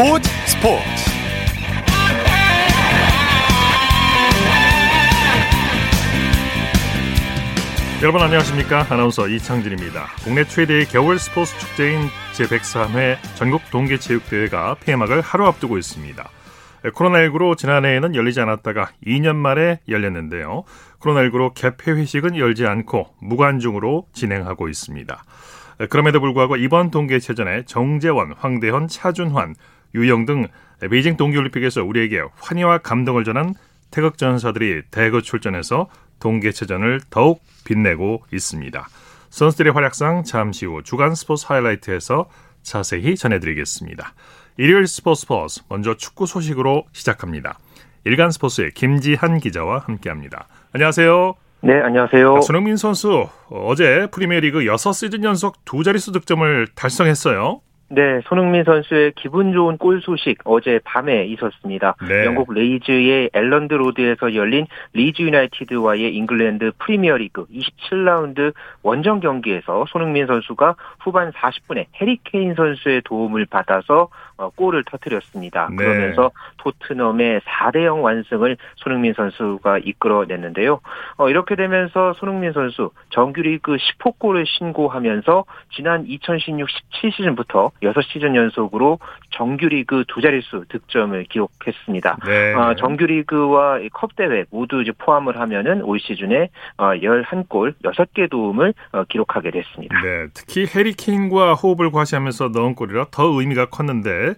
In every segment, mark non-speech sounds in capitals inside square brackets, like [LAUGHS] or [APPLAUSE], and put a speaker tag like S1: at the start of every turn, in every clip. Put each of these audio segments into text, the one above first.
S1: 스포츠 스포츠. 여러분 안녕하십니까? 아나운서 이창진입니다. 국내 최대의 겨울 스포츠 축제인 제103회 전국 동계체육대회가 폐막을 하루 앞두고 있습니다. 코로나19로 지난해에는 열리지 않았다가 2년 만에 열렸는데요. 코로나19로 개폐 회식은 열지 않고 무관중으로 진행하고 있습니다. 그럼에도 불구하고 이번 동계체전에 정재원, 황대현, 차준환, 유영 등 베이징 동계올림픽에서 우리에게 환희와 감동을 전한 태극 전사들이 대거 출전해서 동계체전을 더욱 빛내고 있습니다. 선수들의 활약상 잠시 후 주간 스포츠 하이라이트에서 자세히 전해드리겠습니다. 일요일 스포츠 스포츠 먼저 축구 소식으로 시작합니다. 일간 스포츠의 김지한 기자와 함께합니다. 안녕하세요.
S2: 네, 안녕하세요.
S1: 손흥민 선수 어제 프리미어리그 6시즌 연속 두 자릿수 득점을 달성했어요.
S2: 네, 손흥민 선수의 기분 좋은 골 소식 어제 밤에 있었습니다. 네. 영국 리즈의 엘런드 로드에서 열린 리즈 유나이티드와의 잉글랜드 프리미어리그 27라운드 원정 경기에서 손흥민 선수가 후반 40분에 해리 케인 선수의 도움을 받아서 어, 골을 터뜨렸습니다. 네. 그러면서 토트넘의 4대 0 완승을 손흥민 선수가 이끌어냈는데요. 어, 이렇게 되면서 손흥민 선수 정규리그 10호 골을 신고하면서 지난 2016-17 시즌부터 6시즌 연속으로 정규리그 두 자릿수 득점을 기록했습니다. 네. 어, 정규리그와 컵 대회 모두 이제 포함을 하면은 올 시즌에 어, 11골 6개 도움을 어, 기록하게 됐습니다.
S1: 네, 특히 해리 케인과 호흡을 과시하면서 넣은 골이라 더 의미가 컸는데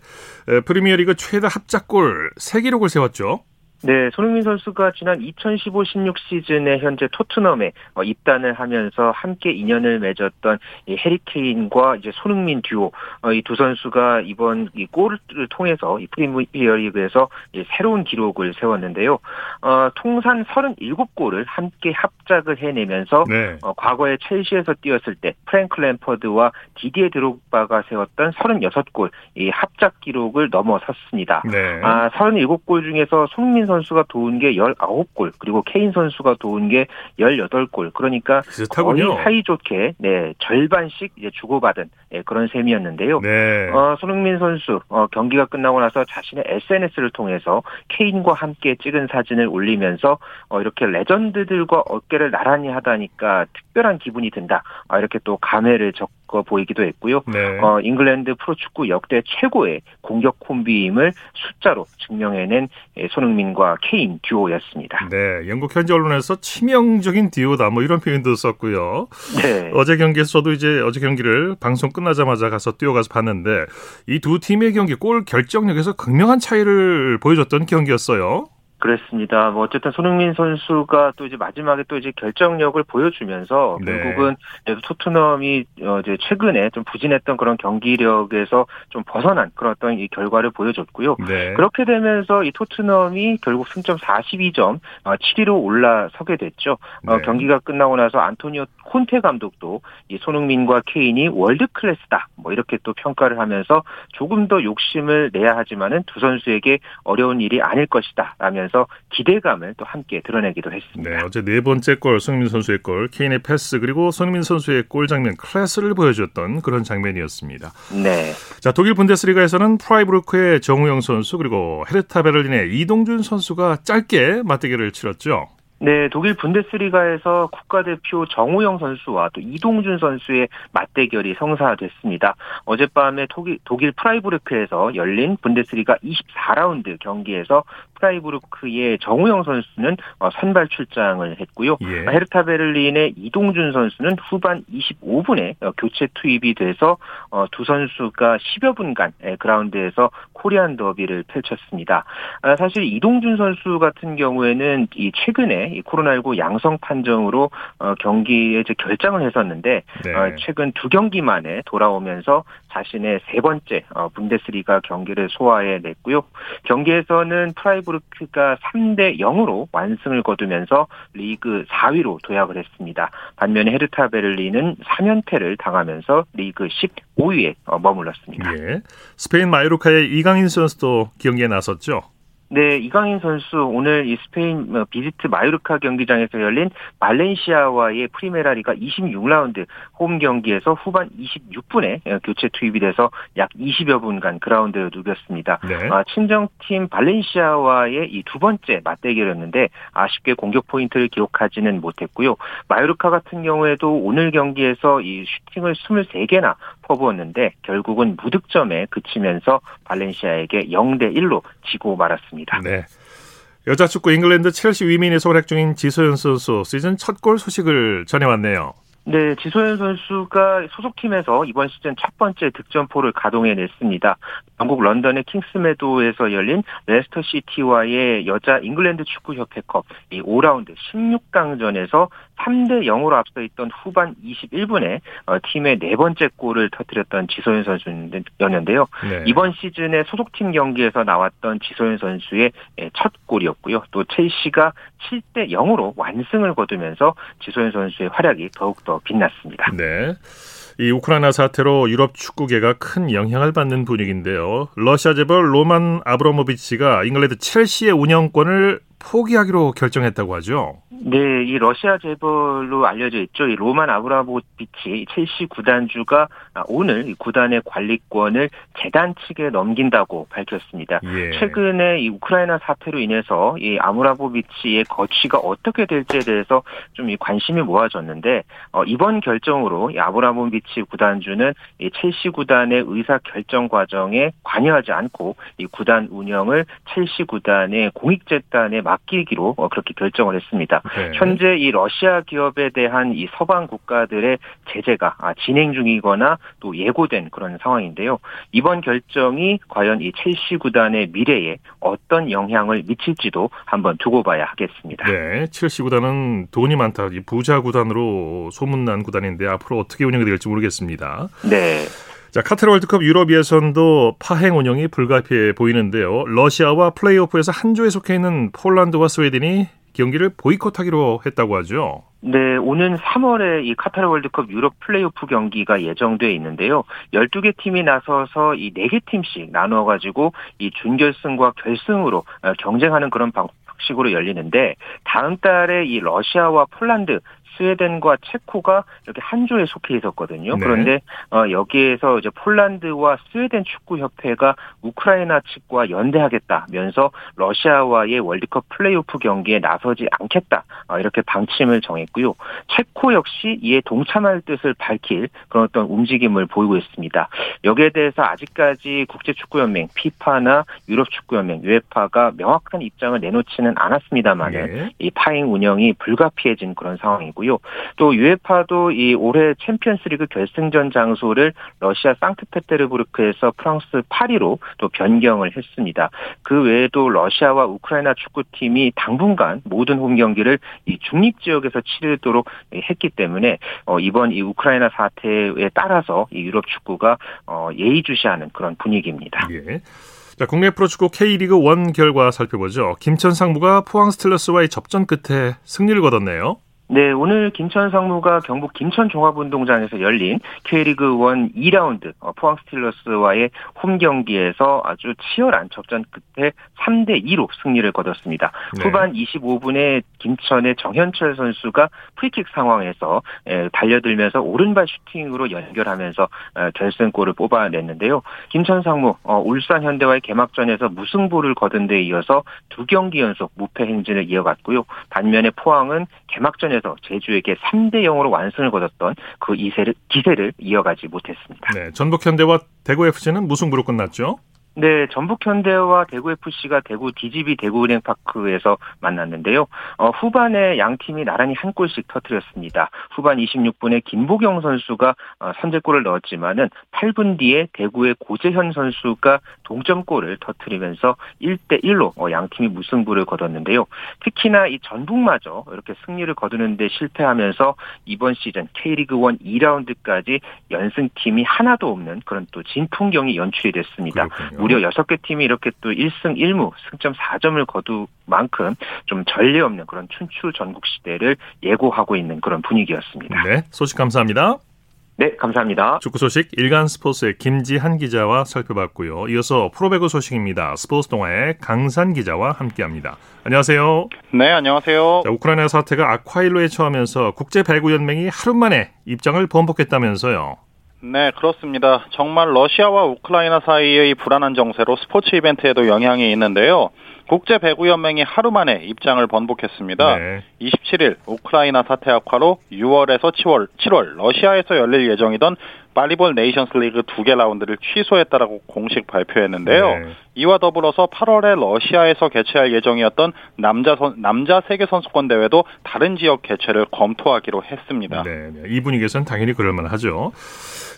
S1: 프리미어리그 최다 합작골 3기록을 세웠죠.
S2: 네, 손흥민 선수가 지난 2015-16 시즌에 현재 토트넘에 어, 입단을 하면서 함께 인연을 맺었던 이 해리케인과 이제 손흥민 듀오 어, 이두 선수가 이번 이 골을 통해서 이 프리미어리그에서 새로운 기록을 세웠는데요. 어, 통산 37골을 함께 합작을 해내면서 네. 어, 과거에 첼시에서 뛰었을 때 프랭클 램퍼드와 디디에 드록바가 세웠던 36골 이 합작 기록을 넘어섰습니다. 네. 아, 37골 중에서 손흥민 선수가 도운 게 19골, 그리고 케인 선수가 도운 게 18골. 그러니까 비슷하군요. 거의 사이 좋게 네, 절반씩 이제 주고받은 네, 그런 셈이었는데요. 네. 어, 손흥민 선수 어, 경기가 끝나고 나서 자신의 SNS를 통해서 케인과 함께 찍은 사진을 올리면서 어, 이렇게 레전드들과 어깨를 나란히 하다니까 특별한 기분이 든다. 아, 이렇게 또 감회를 적어 보이기도 했고요. 네. 어, 잉글랜드 프로축구 역대 최고의 공격 콤비임을 숫자로 증명해낸 예, 손흥민과 케인 듀오였습니다.
S1: 네, 영국 현지 언론에서 치명적인 듀오다 뭐 이런 표현도 썼고요. 네. 어제 경기에서 저도 이제 어제 경기를 방송 끝나자마자 가서 뛰어가서 봤는데 이 두 팀의 경기 골 결정력에서 극명한 차이를 보여줬던 경기였어요.
S2: 그렇습니다. 뭐 어쨌든 손흥민 선수가 또 이제 마지막에 또 이제 결정력을 보여주면서 네. 결국은 토트넘이 어 이제 최근에 좀 부진했던 그런 경기력에서 좀 벗어난 그런 어떤 이 결과를 보여줬고요. 네. 그렇게 되면서 이 토트넘이 결국 승점 42점 7위로 어, 올라서게 됐죠. 어, 네. 어, 경기가 끝나고 나서 안토니오 콘테 감독도 이 손흥민과 케인이 월드 클래스다. 뭐 이렇게 또 평가를 하면서 조금 더 욕심을 내야 하지만은 두 선수에게 어려운 일이 아닐 것이다. 라면서 기대감을 또 함께 드러내기도 했습니다.
S1: 네, 어제 네 번째 골 손흥민 선수의 골, 케인의 패스 그리고 손흥민 선수의 골 장면 클래스를 보여줬던 그런 장면이었습니다. 네. 자, 독일 분데스리가에서는 프라이부르크의 정우영 선수 그리고 헤르타 베를린의 이동준 선수가 짧게 맞대결을 치렀죠.
S2: 네, 독일 분데스리가에서 국가대표 정우영 선수와 또 이동준 선수의 맞대결이 성사됐습니다. 어젯밤에 독일, 독일 프라이부르크에서 열린 분데스리가 24라운드 경기에서 프라이부르크의 정우영 선수는 어, 선발 출장을 했고요. 예. 헤르타 베를린의 이동준 선수는 후반 25분에 어, 교체 투입이 돼서 어, 두 선수가 10여 분간 그라운드에서 코리안 더비를 펼쳤습니다. 아, 사실 이동준 선수 같은 경우에는 이 최근에 이 코로나19 양성 판정으로 경기에 이제 결장을 했었는데 네. 최근 두 경기 만에 돌아오면서 자신의 세 번째 분데스리가 경기를 소화해 냈고요. 경기에서는 프라이브 프랑크푸르트가 3대 0으로 완승을 거두면서 리그 4위로 도약을 했습니다. 반면에 헤르타 베를린은 3연패를 당하면서 리그 15위에 어, 머물렀습니다. 예.
S1: 스페인 마요르카의 이강인 선수도 경기에 나섰죠.
S2: 네, 이강인 선수 오늘 이 스페인 어, 비지트 마요르카 경기장에서 열린 발렌시아와의 프리메라리가 26라운드 홈 경기에서 후반 26분에 어, 교체 투입이 돼서 약 20여 분간 그라운드를 누볐습니다. 네. 아, 친정팀 발렌시아와의 이 두 번째 맞대결이었는데 아쉽게 공격 포인트를 기록하지는 못했고요. 마요르카 같은 경우에도 오늘 경기에서 이 슈팅을 23개나 퍼부었는데 결국은 무득점에 그치면서 발렌시아에게 0대 1로 지고 말았습니다.
S1: 네. 여자 축구 잉글랜드 첼시 위민에서 활약 중인 지소연 선수 시즌 첫 골 소식을 전해왔네요.
S2: 네, 지소연 선수가 소속팀에서 이번 시즌 첫 번째 득점포를 가동해냈습니다. 영국 런던의 킹스메도에서 열린 레스터 시티와의 여자 잉글랜드 축구협회컵 이 5라운드 16강전에서 3대 0으로 앞서 있던 후반 21분에 어, 팀의 네 번째 골을 터뜨렸던 지소연 선수였는데요. 네. 이번 시즌에 소속팀 경기에서 나왔던 지소연 선수의 예, 첫 골이었고요. 또 첼시가 7대 0으로 완승을 거두면서 지소연 선수의 활약이 더욱더 빛났습니다.
S1: 네. 이 우크라이나 사태로 유럽 축구계가 큰 영향을 받는 분위기인데요. 러시아 재벌 로만 아브로모비치가 잉글랜드 첼시의 운영권을 포기하기로 결정했다고 하죠.
S2: 네, 이 러시아 재벌로 알려져 있죠. 이 로만 아브라모비치 첼시 구단주가 오늘 이 구단의 관리권을 재단 측에 넘긴다고 밝혔습니다. 예. 최근에 이 우크라이나 사태로 인해서 이 아브라모비치의 거취가 어떻게 될지에 대해서 좀 이 관심이 모아졌는데 어, 이번 결정으로 이 아브라모비치 구단주는 이 첼시 구단의 의사 결정 과정에 관여하지 않고 이 구단 운영을 첼시 구단의 공익재단에 맡기기로 어, 그렇게 결정을 했습니다. 네. 현재 이 러시아 기업에 대한 이 서방 국가들의 제재가 아, 진행 중이거나 또 예고된 그런 상황인데요. 이번 결정이 과연 이 첼시 구단의 미래에 어떤 영향을 미칠지도 한번 두고 봐야 하겠습니다.
S1: 네, 첼시 구단은 돈이 많다, 부자 구단으로 소문난 구단인데 앞으로 어떻게 운영이 될지 모르겠습니다.
S2: 네.
S1: 자, 카타르 월드컵 유럽 예선도 파행 운영이 불가피해 보이는데요. 러시아와 플레이오프에서 한 조에 속해 있는 폴란드와 스웨덴이 경기를 보이콧하기로 했다고 하죠.
S2: 네, 오는 3월에 이 카타르 월드컵 유럽 플레이오프 경기가 예정돼 있는데요. 12개 팀이 나서서 이 4개 팀씩 나누어 가지고 이 준결승과 결승으로 어, 경쟁하는 그런 방 식으로 열리는데 다음 달에 이 러시아와 폴란드 스웨덴과 체코가 이렇게 한 조에 속해 있었거든요. 네. 그런데 어, 여기에서 이제 폴란드와 스웨덴 축구 협회가 우크라이나 측과 연대하겠다면서 러시아와의 월드컵 플레이오프 경기에 나서지 않겠다 어, 이렇게 방침을 정했고요. 체코 역시 이에 동참할 뜻을 밝힐 그런 어떤 움직임을 보이고 있습니다. 여기에 대해서 아직까지 국제축구연맹 피파나 유럽축구연맹 유에파가 명확한 입장을 내놓지는 않았습니다만 네. 이 파행 운영이 불가피해진 그런 상황이고요. 있고요. 또 유에파도 이 올해 챔피언스리그 결승전 장소를 러시아 상트페테르부르크에서 프랑스 파리로 또 변경을 했습니다. 그 외에도 러시아와 우크라이나 축구팀이 당분간 모든 홈 경기를 이 중립 지역에서 치르도록 했기 때문에 어, 이번 이 우크라이나 사태에 따라서 이 유럽 축구가 어, 예의주시하는 그런 분위기입니다.
S1: 예. 자, 국내 프로축구 K리그 1 결과 살펴보죠. 김천 상무가 포항 스틸러스와의 접전 끝에 승리를 거뒀네요.
S2: 네, 오늘 김천 상무가 경북 김천 종합운동장에서 열린 K리그 1 2라운드 어, 포항 스틸러스와의 홈 경기에서 아주 치열한 접전 끝에 3대 2로 승리를 거뒀습니다. 네. 후반 25분에 김천의 정현철 선수가 프리킥 상황에서 달려들면서 오른발 슈팅으로 연결하면서 어, 결승골을 뽑아냈는데요. 김천 상무 어, 울산 현대와의 개막전에서 무승부를 거둔 데 이어서 두 경기 연속 무패 행진을 이어갔고요. 반면에 포항은 개막전에서 제주에게 3대 0으로 완승을 거뒀던 그 이세를, 기세를 이어가지 못했습니다.
S1: 네, 전북 현대와 대구 FC는 무승부로 끝났죠.
S2: 네, 전북 현대와 대구FC가 대구 DGB 대구은행 파크에서 만났는데요. 어, 후반에 양 팀이 나란히 한 골씩 터뜨렸습니다. 후반 26분에 김보경 선수가 어, 선제골을 넣었지만은 8분 뒤에 대구의 고재현 선수가 동점골을 터뜨리면서 1대 1로 어, 양 팀이 무승부를 거뒀는데요. 특히나 이 전북마저 이렇게 승리를 거두는데 실패하면서 이번 시즌 K리그 1 2라운드까지 연승팀이 하나도 없는 그런 또 진풍경이 연출이 됐습니다. 그렇군요. 무려 6개 팀이 이렇게 또 1승 1무 승점 4점을 거두 만큼 좀 전례 없는 그런 춘추 전국 시대를 예고하고 있는 그런 분위기였습니다.
S1: 네, 소식 감사합니다.
S2: 네, 감사합니다.
S1: 축구 소식 일간 스포츠의 김지한 기자와 살펴봤고요. 이어서 프로배구 소식입니다. 스포츠 동아의 강산 기자와 함께합니다. 안녕하세요.
S3: 네, 안녕하세요.
S1: 자, 우크라이나 사태가 악화일로에 처하면서 국제 배구 연맹이 하루 만에 입장을 번복했다면서요.
S3: 네, 그렇습니다. 정말 러시아와 우크라이나 사이의 불안한 정세로 스포츠 이벤트에도 영향이 있는데요. 국제 배구 연맹이 하루 만에 입장을 번복했습니다. 네. 27일 우크라이나 사태 악화로 6월에서 7월, 7월 러시아에서 열릴 예정이던 발리볼 네이션스 리그 두 개 라운드를 취소했다라고 공식 발표했는데요. 네. 이와 더불어서 8월에 러시아에서 개최할 예정이었던 남자 선, 남자 세계 선수권 대회도 다른 지역 개최를 검토하기로 했습니다.
S1: 네, 네. 이 분위기에서는 당연히 그럴 만하죠.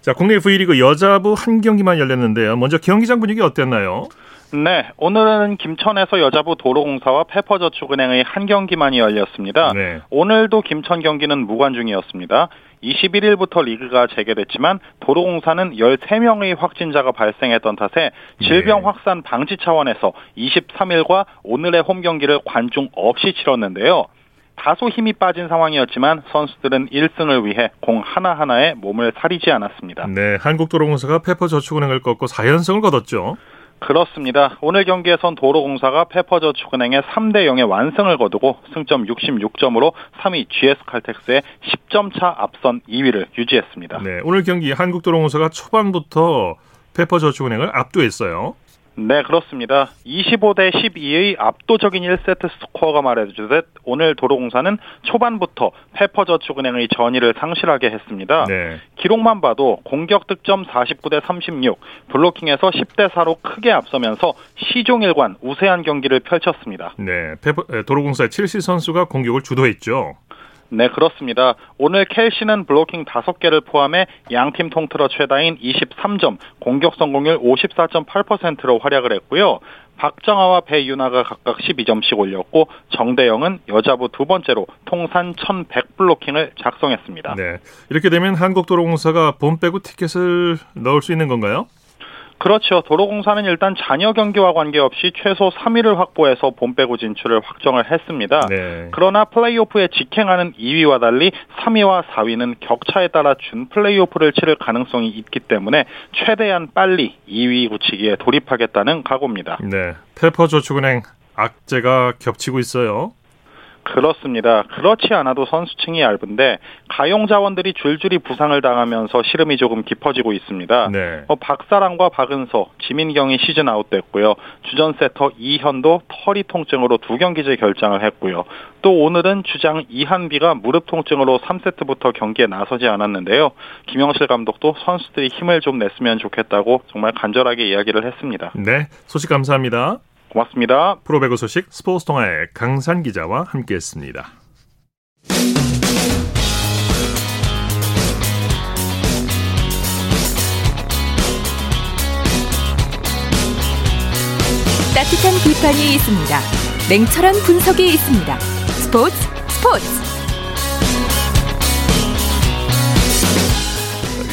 S1: 자, 국내 V리그 여자부 한 경기만 열렸는데요. 먼저 경기장 분위기 어땠나요?
S3: 네, 오늘은 김천에서 여자부 도로공사와 페퍼저축은행의 한 경기만이 열렸습니다. 네. 오늘도 김천 경기는 무관중이었습니다. 21일부터 리그가 재개됐지만 도로공사는 13명의 확진자가 발생했던 탓에 질병 네. 확산 방지 차원에서 23일과 오늘의 홈 경기를 관중 없이 치렀는데요. 다소 힘이 빠진 상황이었지만 선수들은 1승을 위해 공 하나하나에 몸을 사리지 않았습니다.
S1: 네, 한국도로공사가 페퍼저축은행을 꺾고 4연승을 거뒀죠.
S3: 그렇습니다. 오늘 경기에선 도로공사가 페퍼저축은행의 3대 0의 완승을 거두고 승점 66점으로 3위 GS칼텍스의 10점 차 앞선 2위를 유지했습니다.
S1: 네, 오늘 경기 한국도로공사가 초반부터 페퍼저축은행을 압도했어요.
S3: 네, 그렇습니다. 25대 12의 압도적인 1세트 스코어가 말해주듯 오늘 도로공사는 초반부터 페퍼저축은행의 전의를 상실하게 했습니다. 네. 기록만 봐도 공격 득점 49대 36, 블로킹에서 10대 4로 크게 앞서면서 시종일관 우세한 경기를 펼쳤습니다.
S1: 네, 페퍼, 도로공사의 칠시 선수가 공격을 주도했죠.
S3: 네, 그렇습니다. 오늘 켈시는 블로킹 5개를 포함해 양팀 통틀어 최다인 23점, 공격 성공률 54.8%로 활약을 했고요. 박정아와 배윤아가 각각 12점씩 올렸고 정대영은 여자부 두 번째로 통산 1100 블로킹을 작성했습니다.
S1: 네. 이렇게 되면 한국도로공사가 본 빼고 티켓을 넣을 수 있는 건가요?
S3: 그렇죠. 도로공사는 일단 잔여 경기와 관계없이 최소 3위를 확보해서 본배구 진출을 확정을 했습니다. 네. 그러나 플레이오프에 직행하는 2위와 달리 3위와 4위는 격차에 따라 준 플레이오프를 치를 가능성이 있기 때문에 최대한 빨리 2위 굳히기에 돌입하겠다는 각오입니다.
S1: 네. 페퍼저축은행 악재가 겹치고 있어요.
S3: 그렇습니다. 그렇지 않아도 선수층이 얇은데 가용 자원들이 줄줄이 부상을 당하면서 시름이 조금 깊어지고 있습니다. 네. 어, 박사랑과 박은서, 지민경이 시즌 아웃됐고요. 주전 세터 이현도 털이 통증으로 두 경기제 결장을 했고요. 또 오늘은 주장 이한비가 무릎 통증으로 3세트부터 경기에 나서지 않았는데요. 김영실 감독도 선수들이 힘을 좀 냈으면 좋겠다고 정말 간절하게 이야기를 했습니다.
S1: 네, 소식 감사합니다.
S3: 고맙습니다.
S1: 프로배구 소식 스포츠 통화의 강산 기자와 함께했습니다.
S4: 따뜻한 비판이 있습니다. 냉철한 분석이 있습니다. 스포츠 스포츠.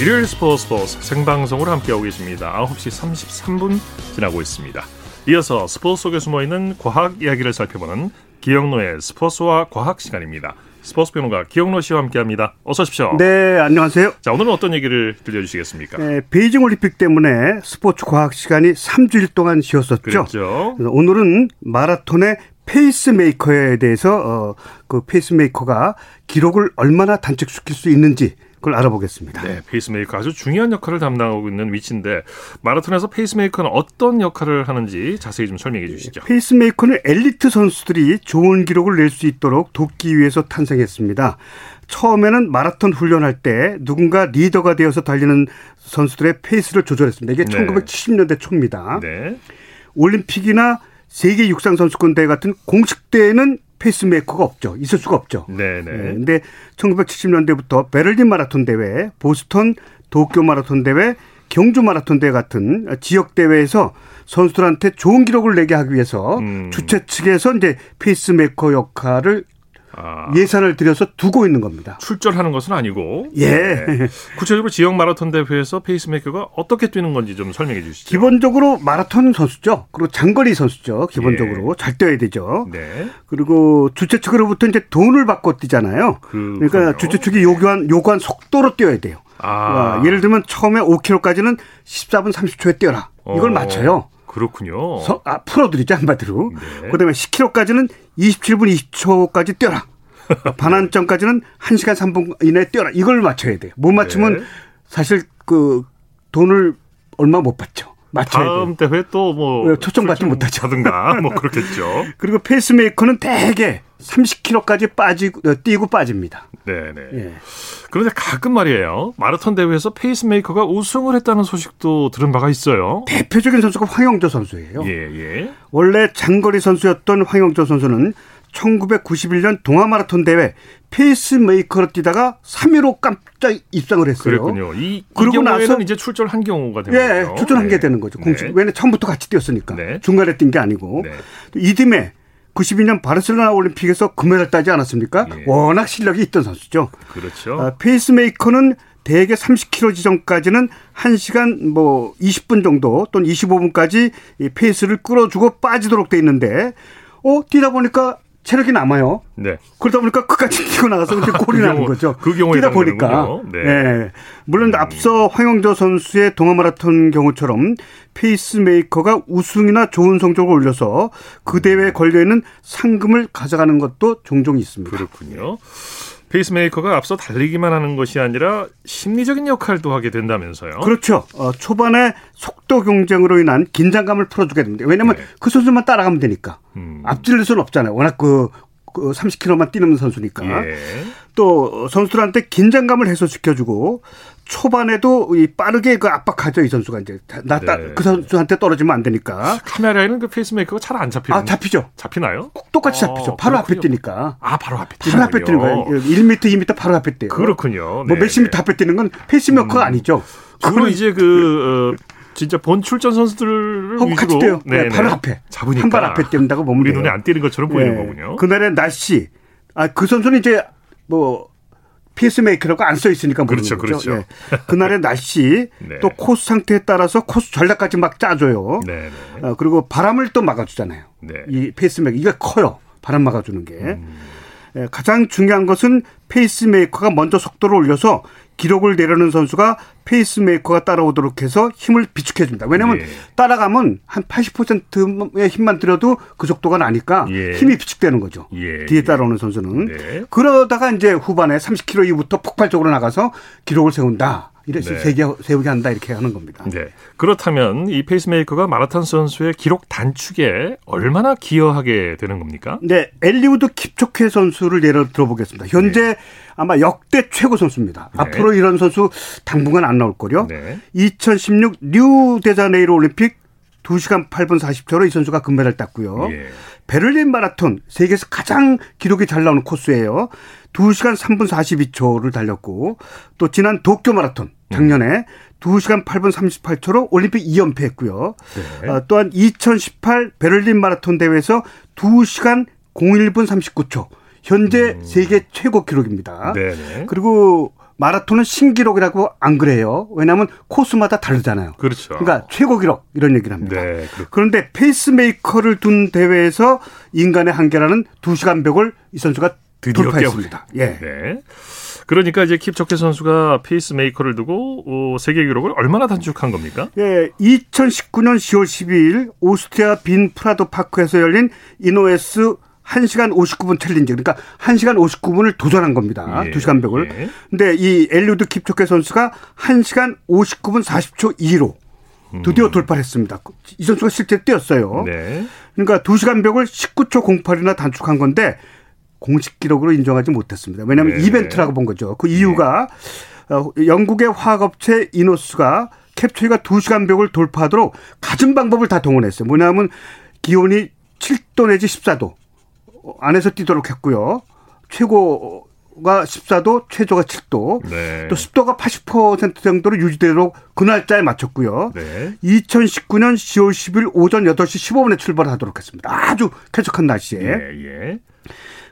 S1: 일요일 스포츠 스포츠 생방송으로 함께하고 계십니다. 9시 33분 지나고 있습니다. 이어서 스포츠 속에 숨어 있는 과학 이야기를 살펴보는 기영노의 스포츠와 과학 시간입니다. 스포츠 평론가 기영노 씨와 함께합니다. 어서 오십시오.
S5: 네, 안녕하세요.
S1: 자, 오늘은 어떤 얘기를 들려주시겠습니까? 네,
S5: 베이징 올림픽 때문에 스포츠 과학 시간이 3주일 동안 쉬었었죠.
S1: 그렇죠.
S5: 오늘은 마라톤의 페이스메이커에 대해서 어, 그 페이스메이커가 기록을 얼마나 단축시킬 수 있는지 그걸 알아보겠습니다.
S1: 네, 페이스메이커 아주 중요한 역할을 담당하고 있는 위치인데 마라톤에서 페이스메이커는 어떤 역할을 하는지 자세히 좀 설명해 주시죠.
S5: 페이스메이커는 엘리트 선수들이 좋은 기록을 낼 수 있도록 돕기 위해서 탄생했습니다. 처음에는 마라톤 훈련할 때 누군가 리더가 되어서 달리는 선수들의 페이스를 조절했습니다. 이게 네. 1970년대 초입니다. 네. 올림픽이나 세계 육상 선수권 대회 같은 공식 대회는 페이스메이커가 없죠. 있을 수가 없죠. 네네. 네. 네. 근데 1970년대부터 베를린 마라톤 대회, 보스턴 도쿄 마라톤 대회, 경주 마라톤 대회 같은 지역 대회에서 선수들한테 좋은 기록을 내게 하기 위해서 음. 주최 측에서 이제 페이스메이커 역할을 아. 예산을 들여서 두고 있는 겁니다.
S1: 출전하는 것은 아니고.
S5: 예. 네.
S1: 구체적으로 지역 마라톤 대회에서 페이스메이커가 어떻게 뛰는 건지 좀 설명해 주시죠.
S5: 기본적으로 마라톤 선수죠. 그리고 장거리 선수죠. 기본적으로 예. 잘 뛰어야 되죠. 네. 그리고 주최 측으로부터 이제 돈을 받고 뛰잖아요. 그, 그러니까 주최 측이 요구한 요구한 속도로 뛰어야 돼요. 아. 어, 예를 들면 처음에 5km까지는 14분 30초에 뛰어라. 이걸 어, 맞춰요.
S1: 그렇군요.
S5: 서, 아, 프로들이죠, 한마디로. 네. 그 다음에 10km까지는 27분 20초까지 뛰어라. [LAUGHS] 반환점까지는 1시간 3분 이내에 뛰어라. 이걸 맞춰야 돼요. 못 맞추면 네. 사실 그 돈을 얼마 못 받죠. 맞춰야
S1: 다음 돼요. 대회 또뭐 네,
S5: 초청받지 못하죠.
S1: 하든가 뭐 그렇겠죠. [LAUGHS]
S5: 그리고 페이스메이커는 대개 30km까지 빠지고 어, 뛰고 빠집니다.
S1: 네네. 예. 그런데 가끔 말이에요. 마라톤 대회에서 페이스메이커가 우승을 했다는 소식도 들은 바가 있어요.
S5: 대표적인 선수가 황영조 선수예요.
S1: 예, 예.
S5: 원래 장거리 선수였던 황영조 선수는 1991년 동아마라톤 대회 페이스메이커로 뛰다가 3위로 깜짝 입상을 했어요.
S1: 그랬군요. 이, 그리고 나서 이제 출전한 경우가 되는
S5: 예, 거죠. 출전한 네. 게 되는 거죠. 공식. 네. 왜냐 처음부터 같이 뛰었으니까. 네. 중간에 뛴 게 아니고. 네. 이듬해 92년 바르셀로나 올림픽에서 금메달 따지 않았습니까? 예. 워낙 실력이 있던 선수죠.
S1: 그렇죠.
S5: 아, 페이스메이커는 대개 30km 지점까지는 1시간 뭐 20분 정도 또는 25분까지 이 페이스를 끌어주고 빠지도록 돼 있는데 어 뛰다 보니까 체력이 남아요. 네. 그러다 보니까 끝까지 [LAUGHS] 뛰고 나가서 이제 골이 그 나는 거죠.
S1: 그 경우에
S5: 뛰다 보니까. 네. 네. 물론 음. 앞서 황영조 선수의 동아 마라톤 경우처럼 페이스메이커가 우승이나 좋은 성적을 올려서 그 대회에 걸려 있는 상금을 가져가는 것도 종종 있습니다.
S1: 그렇군요. 페이스메이커가 앞서 달리기만 하는 것이 아니라 심리적인 역할도 하게 된다면서요?
S5: 그렇죠. 어, 초반에 속도 경쟁으로 인한 긴장감을 풀어주게 됩니다. 왜냐하면 네. 그 선수만 따라가면 되니까 음. 앞질릴 수는 없잖아요. 워낙 그, 그 30km만 뛰는 선수니까. 예. 또 선수들한테 긴장감을 해소시켜주고 초반에도 이 빠르게 그 압박하죠 이 선수가 이제. 나그 네. 그 선수한테 떨어지면 안 되니까.
S1: 카메라에는 그 페이스메이커가 잘 안 잡히는.
S5: 아 잡히죠.
S1: 잡히나요?
S5: 똑같이 잡히죠. 바로 그렇군요. 앞에 뛰니까.
S1: 아 바로 앞에
S5: 바로 앞에 뛰는 거예요. 1m 2m 바로 앞에 뛰요.
S1: 그렇군요.
S5: 뭐 몇십 미터 앞에 뛰는 건 페이스메이커가 음. 아니죠.
S1: 그리고 이제 그 어, 진짜 본 출전 선수들을
S5: 위주로 같이 뛰요. 네, 네, 바로 앞에.
S1: 잡으니까.
S5: 한 발 앞에 뛴다고 보면
S1: 우리 눈에 안 띄는 것처럼 보이는 네. 거군요.
S5: 그날의 날씨. 아 그 선수는 이제 뭐 페이스메이커라고 안 써 있으니까 모르는 그렇죠, 거죠. 그렇죠. 예. 그날의 날씨 [LAUGHS] 네. 또 코스 상태에 따라서 코스 전략까지 막 짜줘요. 네, 네. 어, 그리고 바람을 또 막아주잖아요. 네. 이 페이스메이커 이게 커요. 바람 막아주는 게. 음. 예, 가장 중요한 것은 페이스메이커가 먼저 속도를 올려서 기록을 내려는 선수가 페이스메이커가 따라오도록 해서 힘을 비축해 줍니다. 왜냐하면 예. 따라가면 한 80%의 힘만 들여도 그 속도가 나니까 예. 힘이 비축되는 거죠. 예. 뒤에 따라오는 선수는. 네. 그러다가 이제 후반에 30km 이후부터 폭발적으로 나가서 기록을 세운다. 이래서 네. 세계 세우게 한다 이렇게 하는 겁니다.
S1: 네. 그렇다면 이 페이스메이커가 마라톤 선수의 기록 단축에 얼마나 기여하게 되는 겁니까?
S5: 네, 엘리우드 킵초케 선수를 예를 들어보겠습니다. 현재 네. 아마 역대 최고 선수입니다. 네. 앞으로 이런 선수 당분간 안 나올 거요. 네. 2016 리우데자네이로 올림픽 2시간 8분 40초로 이 선수가 금메달 땄고요. 예. 베를린 마라톤 세계에서 가장 기록이 잘 나오는 코스예요. 2시간 3분 42초를 달렸고 또 지난 도쿄 마라톤 작년에 음. 2시간 8분 38초로 올림픽 2연패 했고요. 네. 어, 또한 2018 베를린 마라톤 대회에서 2시간 01분 39초 현재 음. 세계 최고 기록입니다. 네 그리고 마라톤은 신기록이라고 안 그래요. 왜냐하면 코스마다 다르잖아요.
S1: 그렇죠.
S5: 그러니까 최고 기록 이런 얘기를 합니다. 네, 그런데 페이스메이커를 둔 대회에서 인간의 한계라는 2시간 벽을 이 선수가 드디어 돌파했습니다.
S1: 깨 예. 네. 그러니까 이제 킵초케 선수가 페이스메이커를 두고 어, 세계 기록을 얼마나 단축한 겁니까?
S5: 예, 2019년 10월 12일 오스트리아 빈 프라터 파크에서 열린 이네오스 1시간 59분 챌린지 그러니까 1시간 59분을 도전한 겁니다. 예, 2시간 벽을. 예. 근데 이 엘리우드 킵초케 선수가 1시간 59분 40초 2로 드디어 음. 돌파를 했습니다. 이 선수가 실제 뛰었어요. 네. 그러니까 2시간 벽을 19초 08이나 단축한 건데 공식 기록으로 인정하지 못했습니다. 왜냐하면 네. 이벤트라고 본 거죠. 그 이유가 네. 영국의 화학업체 이노스가 캡처이가 2시간 벽을 돌파하도록 갖은 방법을 다 동원했어요. 뭐냐면 기온이 7도 내지 14도 안에서 뛰도록 했고요. 최고가 14도, 최저가 7도. 네. 또 습도가 80% 정도로 유지되도록 그 날짜에 맞췄고요. 네. 2019년 10월 10일 오전 8시 15분에 출발하도록 했습니다. 아주 쾌적한 날씨에. 예, 예.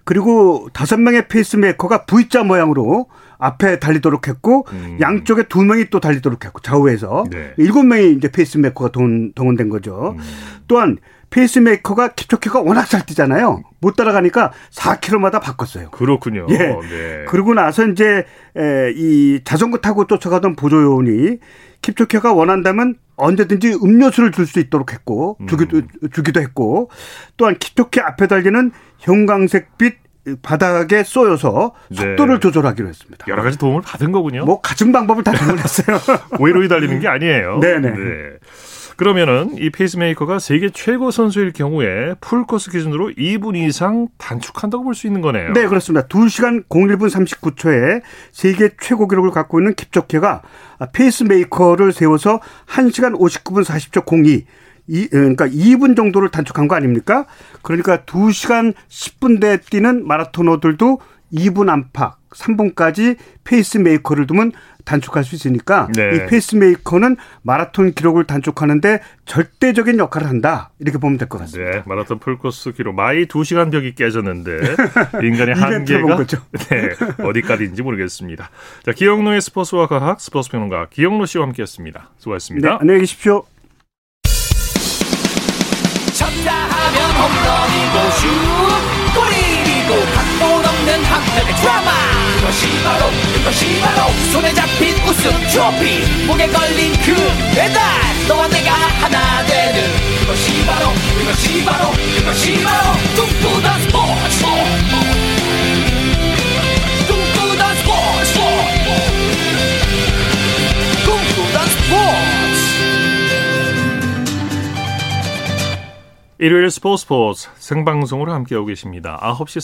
S5: 그리고 다섯 명의 페이스메이커가 V자 모양으로 앞에 달리도록 했고 음. 양쪽에 두 명이 또 달리도록 했고 좌우에서 네. 일곱 명이 이제 페이스메이커가 동원, 동원된 거죠. 음. 또한 페이스메이커가 킵초게가 워낙 잘 뛰잖아요. 못 따라가니까 4km마다 바꿨어요.
S1: 그렇군요.
S5: 예. 네. 그러고 나서 이제 이 자전거 타고 쫓아가던 보조요원이 킵초게가 원한다면 언제든지 음료수를 줄 수 있도록 했고 주기도 음. 주기도 했고 또한 킵초게 앞에 달리는 형광색빛 바닥에 쏘여서 속도를 네. 조절하기로 했습니다.
S1: 여러 가지 도움을 받은 거군요.
S5: 뭐 갖은 방법을 다 주문했어요. [LAUGHS]
S1: 오히려 달리는 게 아니에요. [LAUGHS]
S5: 네네.
S1: 네. 그러면은 이 페이스메이커가 세계 최고 선수일 경우에 풀코스 기준으로 2분 이상 단축한다고 볼 수 있는 거네요.
S5: 네, 그렇습니다. 2시간 01분 39초에 세계 최고 기록을 갖고 있는 킵초게가 페이스메이커를 세워서 1시간 59분 40초 02 이, 그러니까 2분 정도를 단축한 거 아닙니까? 그러니까 2시간 10분대 뛰는 마라토너들도 2분 안팎, 3분까지 페이스메이커를 두면 단축할 수 있으니까 네. 이 페이스메이커는 마라톤 기록을 단축하는데 절대적인 역할을 한다. 이렇게 보면 될 것 같습니다.
S1: 네, 마라톤 풀코스 기록 마의 2시간 벽이 깨졌는데 [LAUGHS] 인간의 한계가 [LAUGHS] 네, 어디까지인지 모르겠습니다. 자, 기영로의 스포츠와 과학 스포츠 평론가 기영로 씨와 함께했습니다. 수고하셨습니다.
S5: 네, 안녕히 계십시오.
S6: 드라마. 그것이 바로 그것이 바로 손에 잡힌 우승 트로피. 목에 걸린 그 배달. 너와 내가 하나 되는 그것이 바로 그것이 바로 그것이 바로 꿈꾸던 스포츠
S1: 일요일 스포츠 스포츠 생방송으로 함께하고 계십니다. 9시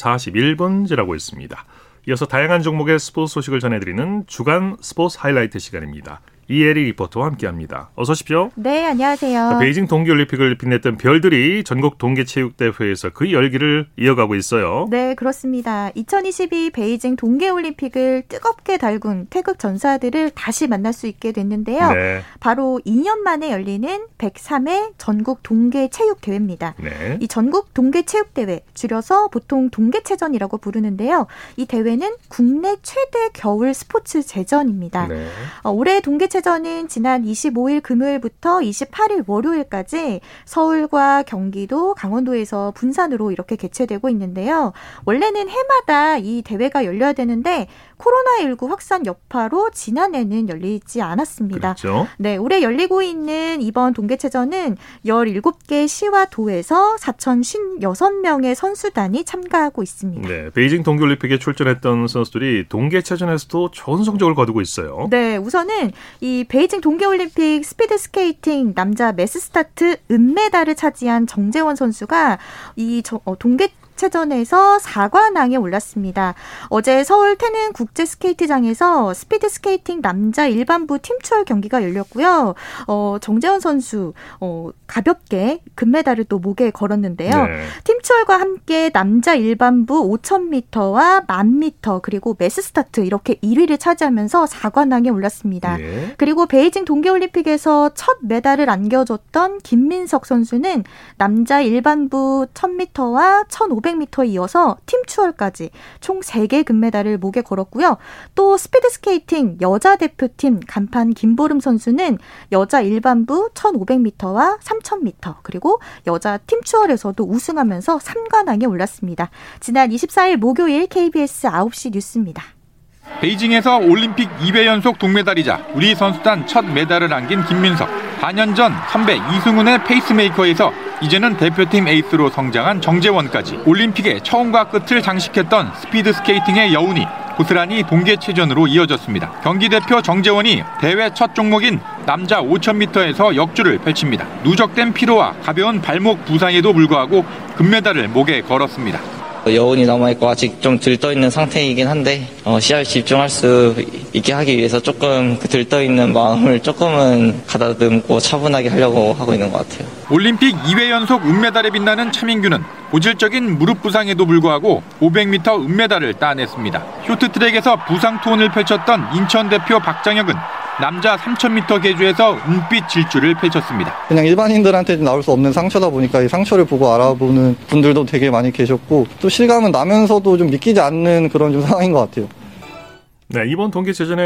S1: 41분 지나고 있습니다. 이어서 다양한 종목의 스포츠 소식을 전해드리는 주간 스포츠 하이라이트 시간입니다. 이혜리 리포터와 함께합니다. 어서 오십시오.
S7: 네, 안녕하세요.
S1: 베이징 동계올림픽을 빛냈던 별들이 전국 동계체육대회에서 그 열기를 이어가고 있어요.
S7: 네, 그렇습니다. 2022 베이징 동계올림픽을 뜨겁게 달군 태극 전사들을 다시 만날 수 있게 됐는데요. 네. 바로 2년 만에 열리는 103회 전국 동계체육대회입니다. 네. 이 전국 동계체육대회, 줄여서 보통 동계체전이라고 부르는데요. 이 대회는 국내 최대 겨울 스포츠 제전입니다. 네. 어, 올해 동계 체전은 지난 25일 금요일부터 28일 월요일까지 서울과 경기도, 강원도에서 분산으로 이렇게 개최되고 있는데요. 원래는 해마다 이 대회가 열려야 되는데 코로나19 확산 여파로 지난해는 열리지 않았습니다.
S1: 그렇죠.
S7: 네, 올해 열리고 있는 이번 동계체전은 17개 시와 도에서 4,056명의 선수단이 참가하고 있습니다.
S1: 네, 베이징 동계올림픽에 출전했던 선수들이 동계체전에서도 좋은 성적을 거두고 있어요.
S7: 네, 우선은 이 베이징 동계올림픽 스피드 스케이팅 남자 매스 스타트 은메달을 차지한 정재원 선수가 이 어, 동계 체전에서 4관왕에 올랐습니다. 어제 서울 태릉 국제 스케이트장에서 스피드 스케이팅 남자 일반부 팀추월 경기가 열렸고요. 어, 정재원 선수 어, 가볍게 금메달을 또 목에 걸었는데요. 네. 팀추월과 함께 남자 일반부 5,000m와 1,000m 그리고 매스 스타트 이렇게 1위를 차지하면서 4관왕에 올랐습니다. 네. 그리고 베이징 동계 올림픽에서 첫 메달을 안겨줬던 김민석 선수는 남자 일반부 1,000m와 1,500m 500m에 이어서 팀 추월까지 총 3개 금메달을 목에 걸었고요. 또 스피드 스케이팅 여자 대표팀 간판 김보름 선수는 여자 일반부 1500m와 3000m 그리고 여자 팀 추월에서도 우승하면서 3관왕에 올랐습니다. 지난 24일 목요일 KBS 9시 뉴스입니다.
S8: 베이징에서 올림픽 2회 연속 동메달이자 우리 선수단 첫 메달을 안긴 김민석. 4년 전 선배 이승훈의 페이스메이커에서 이제는 대표팀 에이스로 성장한 정재원까지 올림픽의 처음과 끝을 장식했던 스피드 스케이팅의 여운이 고스란히 동계체전으로 이어졌습니다. 경기 대표 정재원이 대회 첫 종목인 남자 5000m에서 역주를 펼칩니다. 누적된 피로와 가벼운 발목 부상에도 불구하고 금메달을 목에 걸었습니다.
S9: 여운이 남아있고 아직 좀 들떠있는 상태이긴 한데 어, 시합에 집중할 수 있게 하기 위해서 조금 그 들떠있는 마음을 조금은 가다듬고 차분하게 하려고 하고 있는 것 같아요.
S8: 올림픽 2회 연속 은메달에 빛나는 차민규는 고질적인 무릎 부상에도 불구하고 500m 은메달을 따냈습니다. 쇼트트랙에서 부상 투혼을 펼쳤던 인천 대표 박장혁은 남자 3000m 계주에서 은빛 질주를 펼쳤습니다.
S10: 그냥 일반인들한테 나올 수 없는 상처다 보니까 이 상처를 보고 알아보는 분들도 되게 많이 계셨고 또 실감은 나면서도 좀 믿기지 않는 그런 좀 상황인 것 같아요.
S1: 네, 이번 동계체전에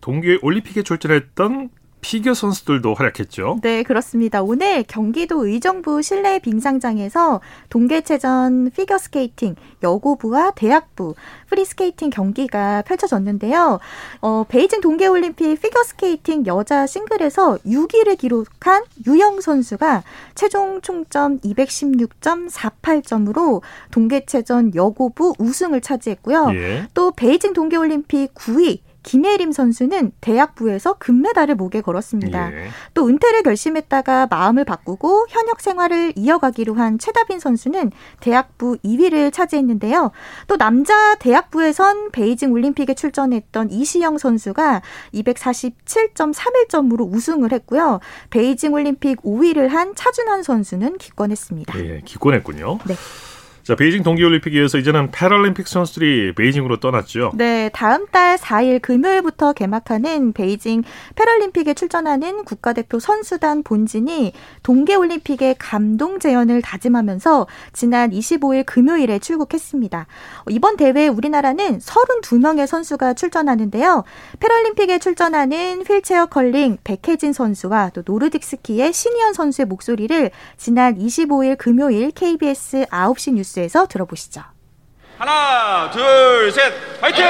S1: 동계 올림픽에 출전했던 피겨 선수들도 활약했죠.
S7: 네, 그렇습니다. 오늘 경기도 의정부 실내 빙상장에서 동계체전 피겨스케이팅 여고부와 대학부 프리스케이팅 경기가 펼쳐졌는데요. 어, 베이징 동계올림픽 피겨스케이팅 여자 싱글에서 6위를 기록한 유영 선수가 최종 총점 216.48점으로 동계체전 여고부 우승을 차지했고요. 예. 또 베이징 동계올림픽 9위 김예림 선수는 대학부에서 금메달을 목에 걸었습니다. 예. 또 은퇴를 결심했다가 마음을 바꾸고 현역 생활을 이어가기로 한 최다빈 선수는 대학부 2위를 차지했는데요. 또 남자 대학부에선 베이징 올림픽에 출전했던 이시영 선수가 247.31점으로 우승을 했고요. 베이징 올림픽 5위를 한 차준환 선수는 기권했습니다.
S1: 예, 기권했군요. 네. 자, 베이징 동계올림픽에서 이제는 패럴림픽 선수들이 베이징으로 떠났죠.
S7: 네, 다음 달 4일 금요일부터 개막하는 베이징 패럴림픽에 출전하는 국가대표 선수단 본진이 동계올림픽의 감동 재현을 다짐하면서 지난 25일 금요일에 출국했습니다. 이번 대회에 우리나라는 32명의 선수가 출전하는데요. 패럴림픽에 출전하는 휠체어 컬링 백혜진 선수와 또 노르딕 스키의 신의현 선수의 목소리를 지난 25일 금요일 KBS 9시 뉴스 뉴스에서 들어보시죠.
S11: 하나, 둘, 셋, 화이팅!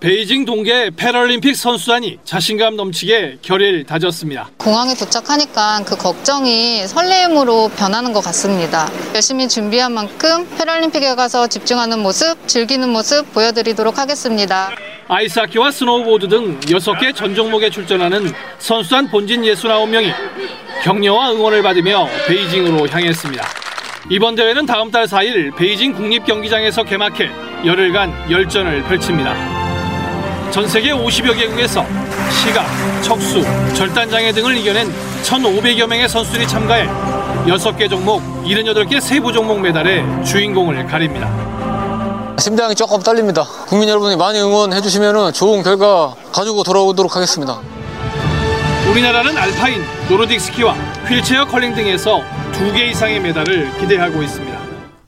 S12: 베이징 동계 패럴림픽 선수단이 자신감 넘치게 결의를 다졌습니다.
S13: 공항에 도착하니까 그 걱정이 설레임으로 변하는 것 같습니다. 열심히 준비한 만큼 패럴림픽에 가서 집중하는 모습, 즐기는 모습 보여드리도록 하겠습니다.
S12: 아이스하키와 스노우보드 등 6개 전 종목에 출전하는 선수단 본진 69명이 격려와 응원을 받으며 베이징으로 향했습니다. 이번 대회는 다음 달 4일 베이징 국립경기장에서 개막해 열흘간 열전을 펼칩니다. 전 세계 50여 개국에서 시각, 척수, 절단장애 등을 이겨낸 1,500여 명의 선수들이 참가해 6개 종목, 78개 세부 종목 메달의 주인공을 가립니다.
S14: 심장이 조금 떨립니다. 국민 여러분이 많이 응원해 주시면 좋은 결과 가지고 돌아오도록 하겠습니다.
S12: 우리나라는 알파인, 노르딕 스키와 휠체어 컬링 등에서 두 개 이상의 메달을 기대하고 있습니다.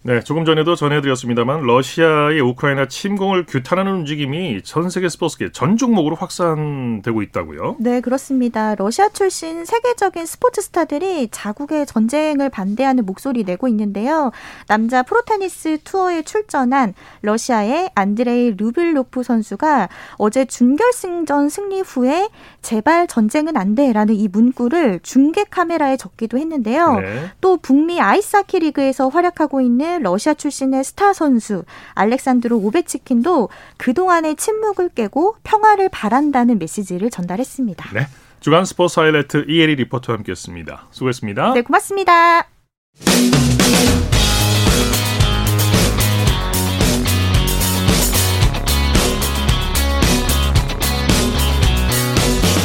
S1: 네, 조금 전에도 전해드렸습니다만 러시아의 우크라이나 침공을 규탄하는 움직임이 전 세계 스포츠계 전 종목으로 확산되고 있다고요?
S7: 네, 그렇습니다. 러시아 출신 세계적인 스포츠 스타들이 자국의 전쟁을 반대하는 목소리 내고 있는데요. 남자 프로테니스 투어에 출전한 러시아의 안드레이 루블료프 선수가 어제 준결승전 승리 후에 제발 전쟁은 안 돼라는 이 문구를 중계 카메라에 적기도 했는데요. 네. 또 북미 아이스하키 리그에서 활약하고 있는 러시아 출신의 스타 선수 알렉산드로 오베치킨도 그동안의 침묵을 깨고 평화를 바란다는 메시지를 전달했습니다.
S1: 네. 주간 스포츠 하이라이트 이혜리 리포터와 함께했습니다. 수고했습니다.
S7: 네, 고맙습니다.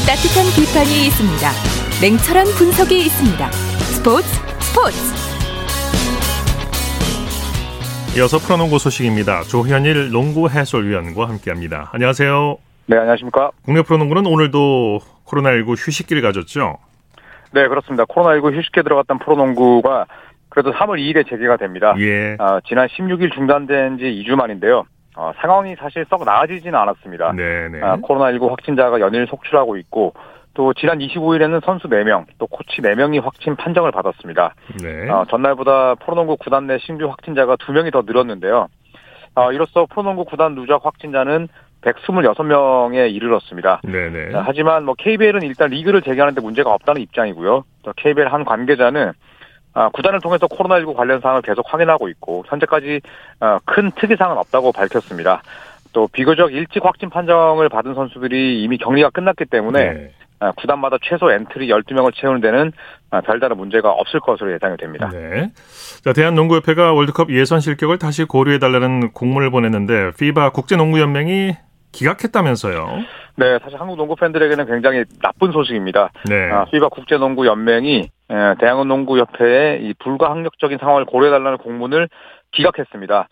S4: 따뜻한 비판이 있습니다. 냉철한 분석이 있습니다. 스포츠 스포츠
S1: 이어서 프로농구 소식입니다. 조현일 농구 해설위원과 함께합니다. 안녕하세요.
S15: 네, 안녕하십니까.
S1: 국내 프로농구는 오늘도 코로나19 휴식기를 가졌죠?
S15: 네, 그렇습니다. 코로나19 휴식기에 들어갔던 프로농구가 그래도 3월 2일에 재개가 됩니다. 예. 아, 지난 16일 중단된 지 2주 만인데요. 어, 상황이 사실 썩 나아지지는 않았습니다. 네네. 아, 코로나19 확진자가 연일 속출하고 있고 또 지난 25일에는 선수 4명, 또 코치 4명이 확진 판정을 받았습니다. 네. 어, 전날보다 프로농구 구단 내 신규 확진자가 2명이 더 늘었는데요. 어, 이로써 프로농구 구단 누적 확진자는 126명에 이르렀습니다. 네네. 자, 하지만 뭐 KBL은 일단 리그를 재개하는데 문제가 없다는 입장이고요. 또 KBL 한 관계자는 아, 구단을 통해서 코로나19 관련 사항을 계속 확인하고 있고 현재까지 어, 큰 특이사항은 없다고 밝혔습니다. 또 비교적 일찍 확진 판정을 받은 선수들이 이미 격리가 끝났기 때문에 네. 아, 구단마다 최소 엔트리 12명을 채우는 데는 아, 별다른 문제가 없을 것으로 예상이 됩니다. 네.
S1: 자, 대한농구협회가 월드컵 예선 실격을 다시 고려해달라는 공문을 보냈는데 FIBA 국제농구연맹이 기각했다면서요?
S15: 네, 사실 한국 농구 팬들에게는 굉장히 나쁜 소식입니다. 네. 아, FIBA 국제농구 연맹이 대한농구협회의 이 불가항력적인 상황을 고려해달라는 공문을 기각했습니다.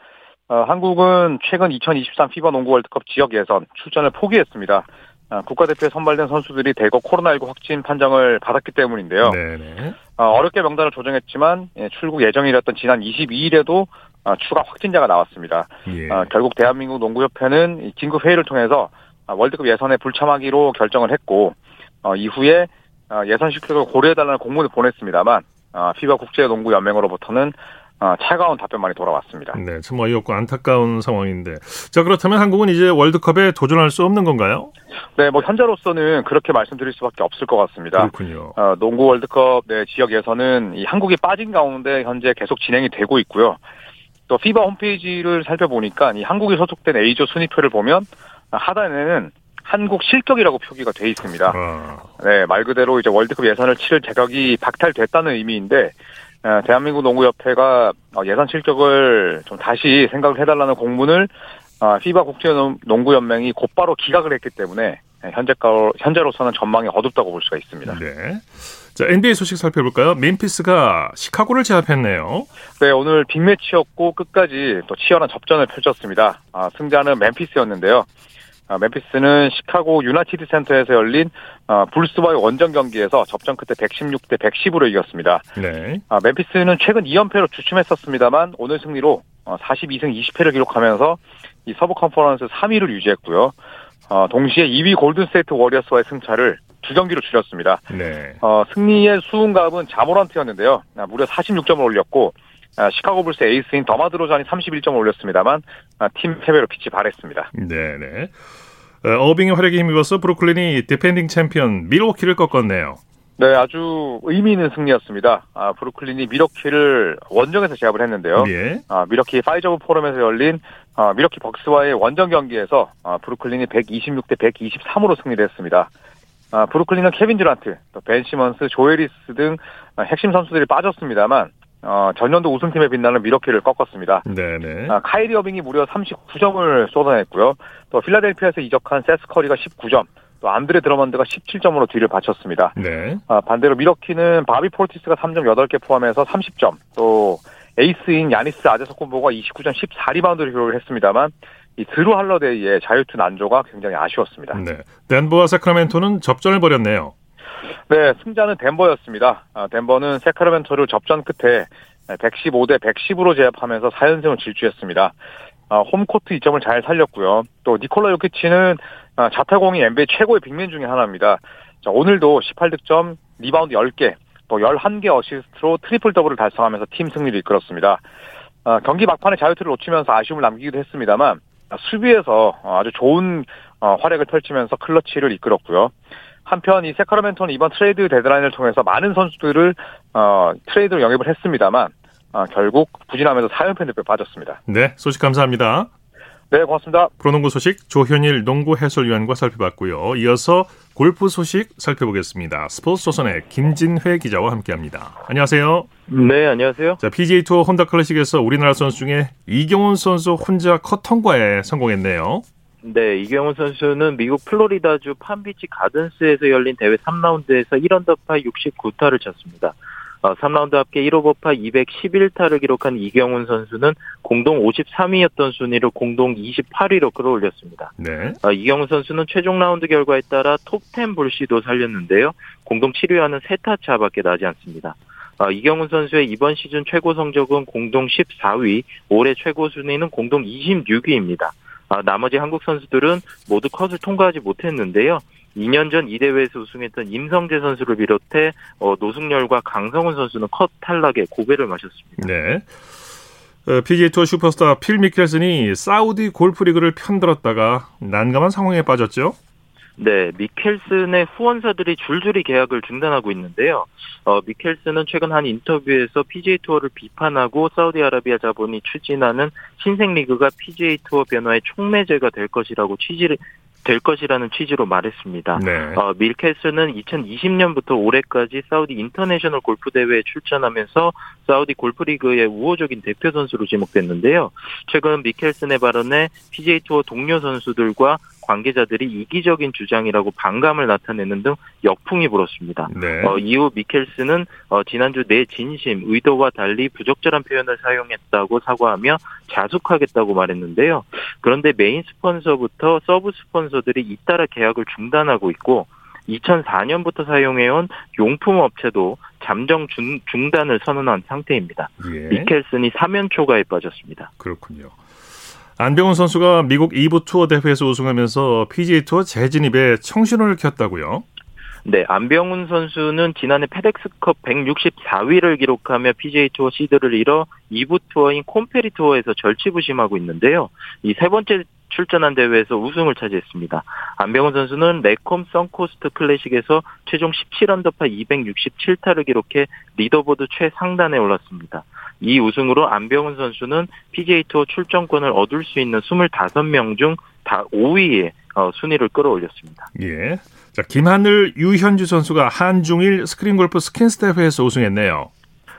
S15: 어, 한국은 최근 2023 피바 농구 월드컵 지역 예선 출전을 포기했습니다. 아, 국가대표에 선발된 선수들이 대거 코로나19 확진 판정을 받았기 때문인데요. 네네. 어, 어렵게 명단을 조정했지만 예, 출국 예정이었던 지난 22일에도 어, 추가 확진자가 나왔습니다. 예. 어, 결국 대한민국 농구협회는 긴급 회의를 통해서 월드컵 예선에 불참하기로 결정을 했고 어, 이후에 어, 예선 실격을 고려해달라는 공문을 보냈습니다만 어, 피바 국제농구연맹으로부터는 어, 차가운 답변만이 돌아왔습니다.
S1: 네, 참 어이없고 안타까운 상황인데. 자, 그렇다면 한국은 이제 월드컵에 도전할 수 없는 건가요?
S15: 네, 뭐 현재로서는 그렇게 말씀드릴 수밖에 없을 것 같습니다.
S1: 그렇군요.
S15: 어, 농구 월드컵 네, 지역에서는 이 한국이 빠진 가운데 현재 계속 진행이 되고 있고요. 또 피바 홈페이지를 살펴보니까 이 한국이 소속된 A조 순위표를 보면 하단에는 한국 실격이라고 표기가 돼 있습니다.
S1: 아.
S15: 네, 말 그대로 이제 월드컵 예선을 치를 자격이 박탈됐다는 의미인데 어, 대한민국 농구협회가 어, 예선 실격을 좀 다시 생각을 해달라는 공문을 어, 피바 국제농구연맹이 곧바로 기각을 했기 때문에 현재 현재로서는 전망이 어둡다고 볼 수가 있습니다.
S1: 네. 자, NBA 소식 살펴볼까요? 멤피스가 시카고를 제압했네요.
S15: 네, 오늘 빅매치였고 끝까지 또 치열한 접전을 펼쳤습니다. 아, 승자는 멤피스였는데요. 아, 멤피스는 시카고 유나이티드 센터에서 열린 아, 불스와의 원정 경기에서 접전 끝에 116대 110으로 이겼습니다.
S1: 네.
S15: 아, 멤피스는 최근 2연패로 주춤했었습니다만 오늘 승리로 42승 어, 20패를 기록하면서 이 서부 컨퍼런스 3위를 유지했고요. 어, 동시에 2위 골든스테이트 워리어스와의 승차를 두 경기로 줄였습니다.
S1: 네.
S15: 어, 승리의 수훈갑은 자 모란트였는데요. 무려 46점을 올렸고 시카고 불스 에이스인 더마 드로잔이 31점을 올렸습니다만 팀 패배로 빛이 바랬습니다.
S1: 네네. 어, 어빙의 활약에 힘입어서 브루클린이 디펜딩 챔피언 밀워키를 꺾었네요.
S15: 네, 아주 의미 있는 승리였습니다. 아, 브루클린이 밀워키를 원정에서 제압을 했는데요.
S1: 예.
S15: 아, 밀워키 파이서브 포럼에서 열린 아, 밀워키 벅스와의 원정 경기에서 아, 브루클린이 126대 123으로 승리를 했습니다. 아, 브루클린은 케빈 듀란트, 또 벤 시먼스, 조 해리스 등 핵심 선수들이 빠졌습니다만 어, 전년도 우승팀에 빛나는 밀워키를 꺾었습니다.
S1: 네네.
S15: 아, 카이리 어빙이 무려 39점을 쏟아냈고요. 또 필라델피아에서 이적한 세스 커리가 19점, 또 안드레 드러먼드가 17점으로 뒤를 받쳤습니다.
S1: 네.
S15: 아, 반대로 밀워키는 바비 포티스가 3점 8개 포함해서 30점, 또 에이스인 야니스 아데토쿤보가 29점 14리바운드를 기록을 했습니다만 이 드루 할러데이의 자유투 난조가 굉장히 아쉬웠습니다.
S1: 네. 덴버와 새크라멘토는 접전을 벌였네요.
S15: 네, 승자는 덴버였습니다. 아, 덴버는 새크라멘토를 접전 끝에 115대 110으로 제압하면서 4연승을 질주했습니다. 아, 홈코트 이점을 잘 살렸고요. 또 니콜라 요키치는 아, 자타공인 NBA 최고의 빅맨 중에 하나입니다. 자, 오늘도 18득점, 리바운드 10개, 또 11개 어시스트로 트리플 더블을 달성하면서 팀 승리를 이끌었습니다. 아, 경기 막판에 자유투를 놓치면서 아쉬움을 남기기도 했습니다만 아, 수비에서 아주 좋은 어, 활약을 펼치면서 클러치를 이끌었고요. 한편 이 새크라멘토는 이번 트레이드 데드라인을 통해서 많은 선수들을 어, 트레이드로 영입을 했습니다만 어, 결국 부진하면서 4연패 늪에 빠졌습니다.
S1: 네, 소식 감사합니다.
S15: 네, 고맙습니다.
S1: 프로농구 소식 조현일 농구 해설위원과 살펴봤고요. 이어서 골프 소식 살펴보겠습니다. 스포츠 조선의 김진회 기자와 함께합니다. 안녕하세요.
S16: 네, 안녕하세요.
S1: 자, PGA 투어 혼다 클래식에서 우리나라 선수 중에 이경훈 선수 혼자 컷 통과에 성공했네요.
S16: 네, 이경훈 선수는 미국 플로리다주 팜비치 가든스에서 열린 대회 3라운드에서 1언더파 69타를 쳤습니다. 어, 3라운드 합계 1오버파 211타를 기록한 이경훈 선수는 공동 53위였던 순위를 공동 28위로 끌어올렸습니다.
S1: 네.
S16: 어, 이경훈 선수는 최종 라운드 결과에 따라 톱10 불씨도 살렸는데요. 공동 7위와는 3타 차밖에 나지 않습니다. 어, 이경훈 선수의 이번 시즌 최고 성적은 공동 14위, 올해 최고 순위는 공동 26위입니다. 아, 나머지 한국 선수들은 모두 컷을 통과하지 못했는데요. 2년 전 이 대회에서 우승했던 임성재 선수를 비롯해 어, 노승열과 강성훈 선수는 컷 탈락에 고배를 마셨습니다.
S1: 네. 어, PGA 투어 슈퍼스타 필 미켈슨이 사우디 골프 리그를 편들었다가 난감한 상황에 빠졌죠.
S16: 네, 미켈슨의 후원사들이 줄줄이 계약을 중단하고 있는데요. 어, 미켈슨은 최근 한 인터뷰에서 PGA 투어를 비판하고 사우디아라비아 자본이 추진하는 신생 리그가 PGA 투어 변화의 촉매제가 될 것이라고 취지를 될 것이라는 취지로 말했습니다.
S1: 네.
S16: 어, 미켈슨은 2020년부터 올해까지 사우디 인터내셔널 골프 대회에 출전하면서 사우디 골프리그의 우호적인 대표 선수로 지목됐는데요. 최근 미켈슨의 발언에 PGA 투어 동료 선수들과 관계자들이 이기적인 주장이라고 반감을 나타내는 등 역풍이 불었습니다.
S1: 네.
S16: 어, 이후 미켈슨은 어, 지난주 내 진심, 의도와 달리 부적절한 표현을 사용했다고 사과하며 자숙하겠다고 말했는데요. 그런데 메인 스폰서부터 서브 스폰서들이 잇따라 계약을 중단하고 있고 2004년부터 사용해온 용품 업체도 잠정 중, 중단을 선언한 상태입니다.
S1: 예.
S16: 미켈슨이 사면초가에 빠졌습니다.
S1: 그렇군요. 안병훈 선수가 미국 2부 투어 대회에서 우승하면서 PGA 투어 재진입에 청신호를 켰다고요?
S16: 네, 안병훈 선수는 지난해 페덱스컵 164위를 기록하며 PGA 투어 시드를 잃어 2부 투어인 콤페리 투어에서 절치부심하고 있는데요. 이 세 번째 출전한 대회에서 우승을 차지했습니다. 안병훈 선수는 레콤 선코스트 클래식에서 최종 17언더파 267타를 기록해 리더보드 최상단에 올랐습니다. 이 우승으로 안병훈 선수는 PGA 투어 출전권을 얻을 수 있는 25명 중 다 5위에 어, 순위를 끌어올렸습니다.
S1: 예. 자, 김하늘, 유현주 선수가 한중일 스크린 골프 스킨스 대회에서 우승했네요.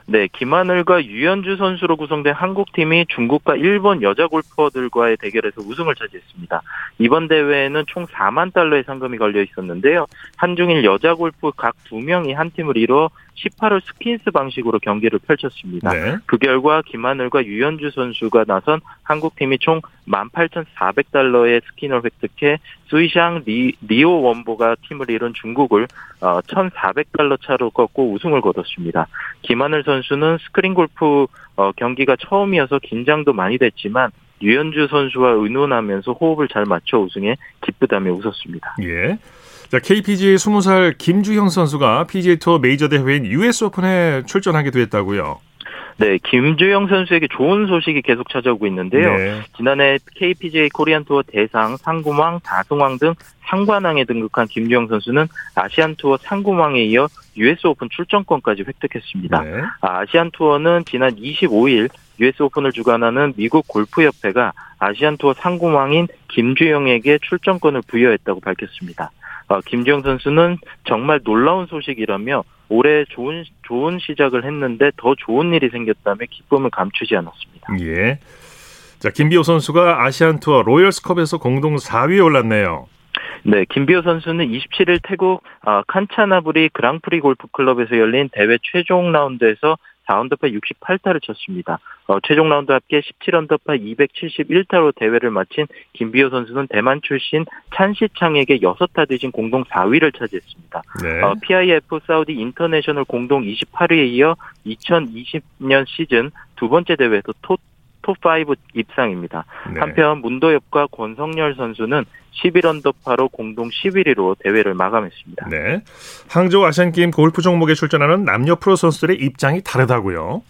S16: 네, 김하늘과 유현주 선수로 구성된 한국팀이 중국과 일본 여자 골퍼들과의 대결에서 우승을 차지했습니다. 이번 대회에는 총 4만 달러의 상금이 걸려 있었는데요. 한중일 여자 골프 각 두 명이 한 팀을 이뤄 18홀 스킨스 방식으로 경기를 펼쳤습니다. 네. 그 결과 김하늘과 유현주 선수가 나선 한국팀이 총 18,400달러의 스킨을 획득해 수이샹 리, 리우 원보가 팀을 이룬 중국을 어, 1,400달러 차로 꺾고 우승을 거뒀습니다. 김하늘 선수는 스크린 골프 어, 경기가 처음이어서 긴장도 많이 됐지만 유현주 선수와 의논하면서 호흡을 잘 맞춰 우승해 기쁘다며 웃었습니다.
S1: 예. 자, KPGA 20살 김주형 선수가 PGA 투어 메이저 대회인 US 오픈에 출전하게 됐다고요.
S16: 네, 김주형 선수에게 좋은 소식이 계속 찾아오고 있는데요. 네. 지난해 KPGA 코리안 투어 대상 상금왕, 다승왕 등 상관왕에 등극한 김주영 선수는 아시안 투어 상금왕에 이어 US 오픈 출전권까지 획득했습니다. 네. 아시안 투어는 지난 25일 US 오픈을 주관하는 미국 골프협회가 아시안 투어 상금왕인 김주영에게 출전권을 부여했다고 밝혔습니다. 어, 김주영 선수는 정말 놀라운 소식이라며 올해 좋은 좋은 시작을 했는데 더 좋은 일이 생겼다며 기쁨을 감추지 않았습니다.
S1: 예. 자, 김비오 선수가 아시안 투어 로열스컵에서 공동 4위에 올랐네요.
S16: 네, 김비오 선수는 27일 태국 아, 칸차나부리 그랑프리 골프 클럽에서 열린 대회 최종 라운드에서 4언더파 68타를 쳤습니다. 어, 최종 라운드 합계 17언더파 271타로 대회를 마친 김비오 선수는 대만 출신 찬시창에게 6타 뒤진 공동 4위를 차지했습니다. 네. 어, PIF 사우디 인터내셔널 공동 28위에 이어 2020년 시즌 두 번째 대회에서 토, 톱5 입상입니다. 네. 한편 문도엽과 권성열 선수는 11언더파로 공동 11위로 대회를 마감했습니다.
S1: 네. 항저우 아시안게임 골프 종목에 출전하는 남녀 프로 선수들의 입장이 다르다고요?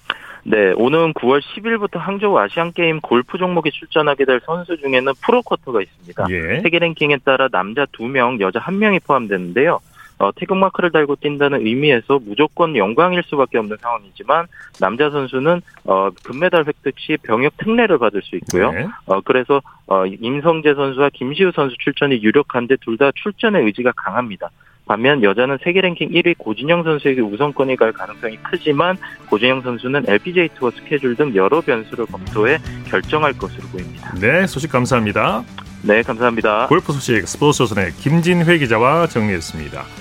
S16: 네, 오는 9월 10일부터 항저우 아시안게임 골프 종목에 출전하게 될 선수 중에는 프로 쿼터가 있습니다. 예. 세계 랭킹에 따라 남자 2명, 여자 1명이 포함되는데요. 어, 태극 마크를 달고 뛴다는 의미에서 무조건 영광일 수밖에 없는 상황이지만 남자 선수는 어, 금메달 획득 시 병역 특례를 받을 수 있고요. 네. 어, 그래서 어, 임성재 선수와 김시우 선수 출전이 유력한데 둘 다 출전의 의지가 강합니다. 반면 여자는 세계 랭킹 1위 고진영 선수에게 우선권이 갈 가능성이 크지만 고진영 선수는 LPGA 투어 스케줄 등 여러 변수를 검토해 결정할 것으로 보입니다.
S1: 네, 소식 감사합니다.
S16: 네, 감사합니다.
S1: 골프 소식 스포츠 조선의 김진회 기자와 정리했습니다.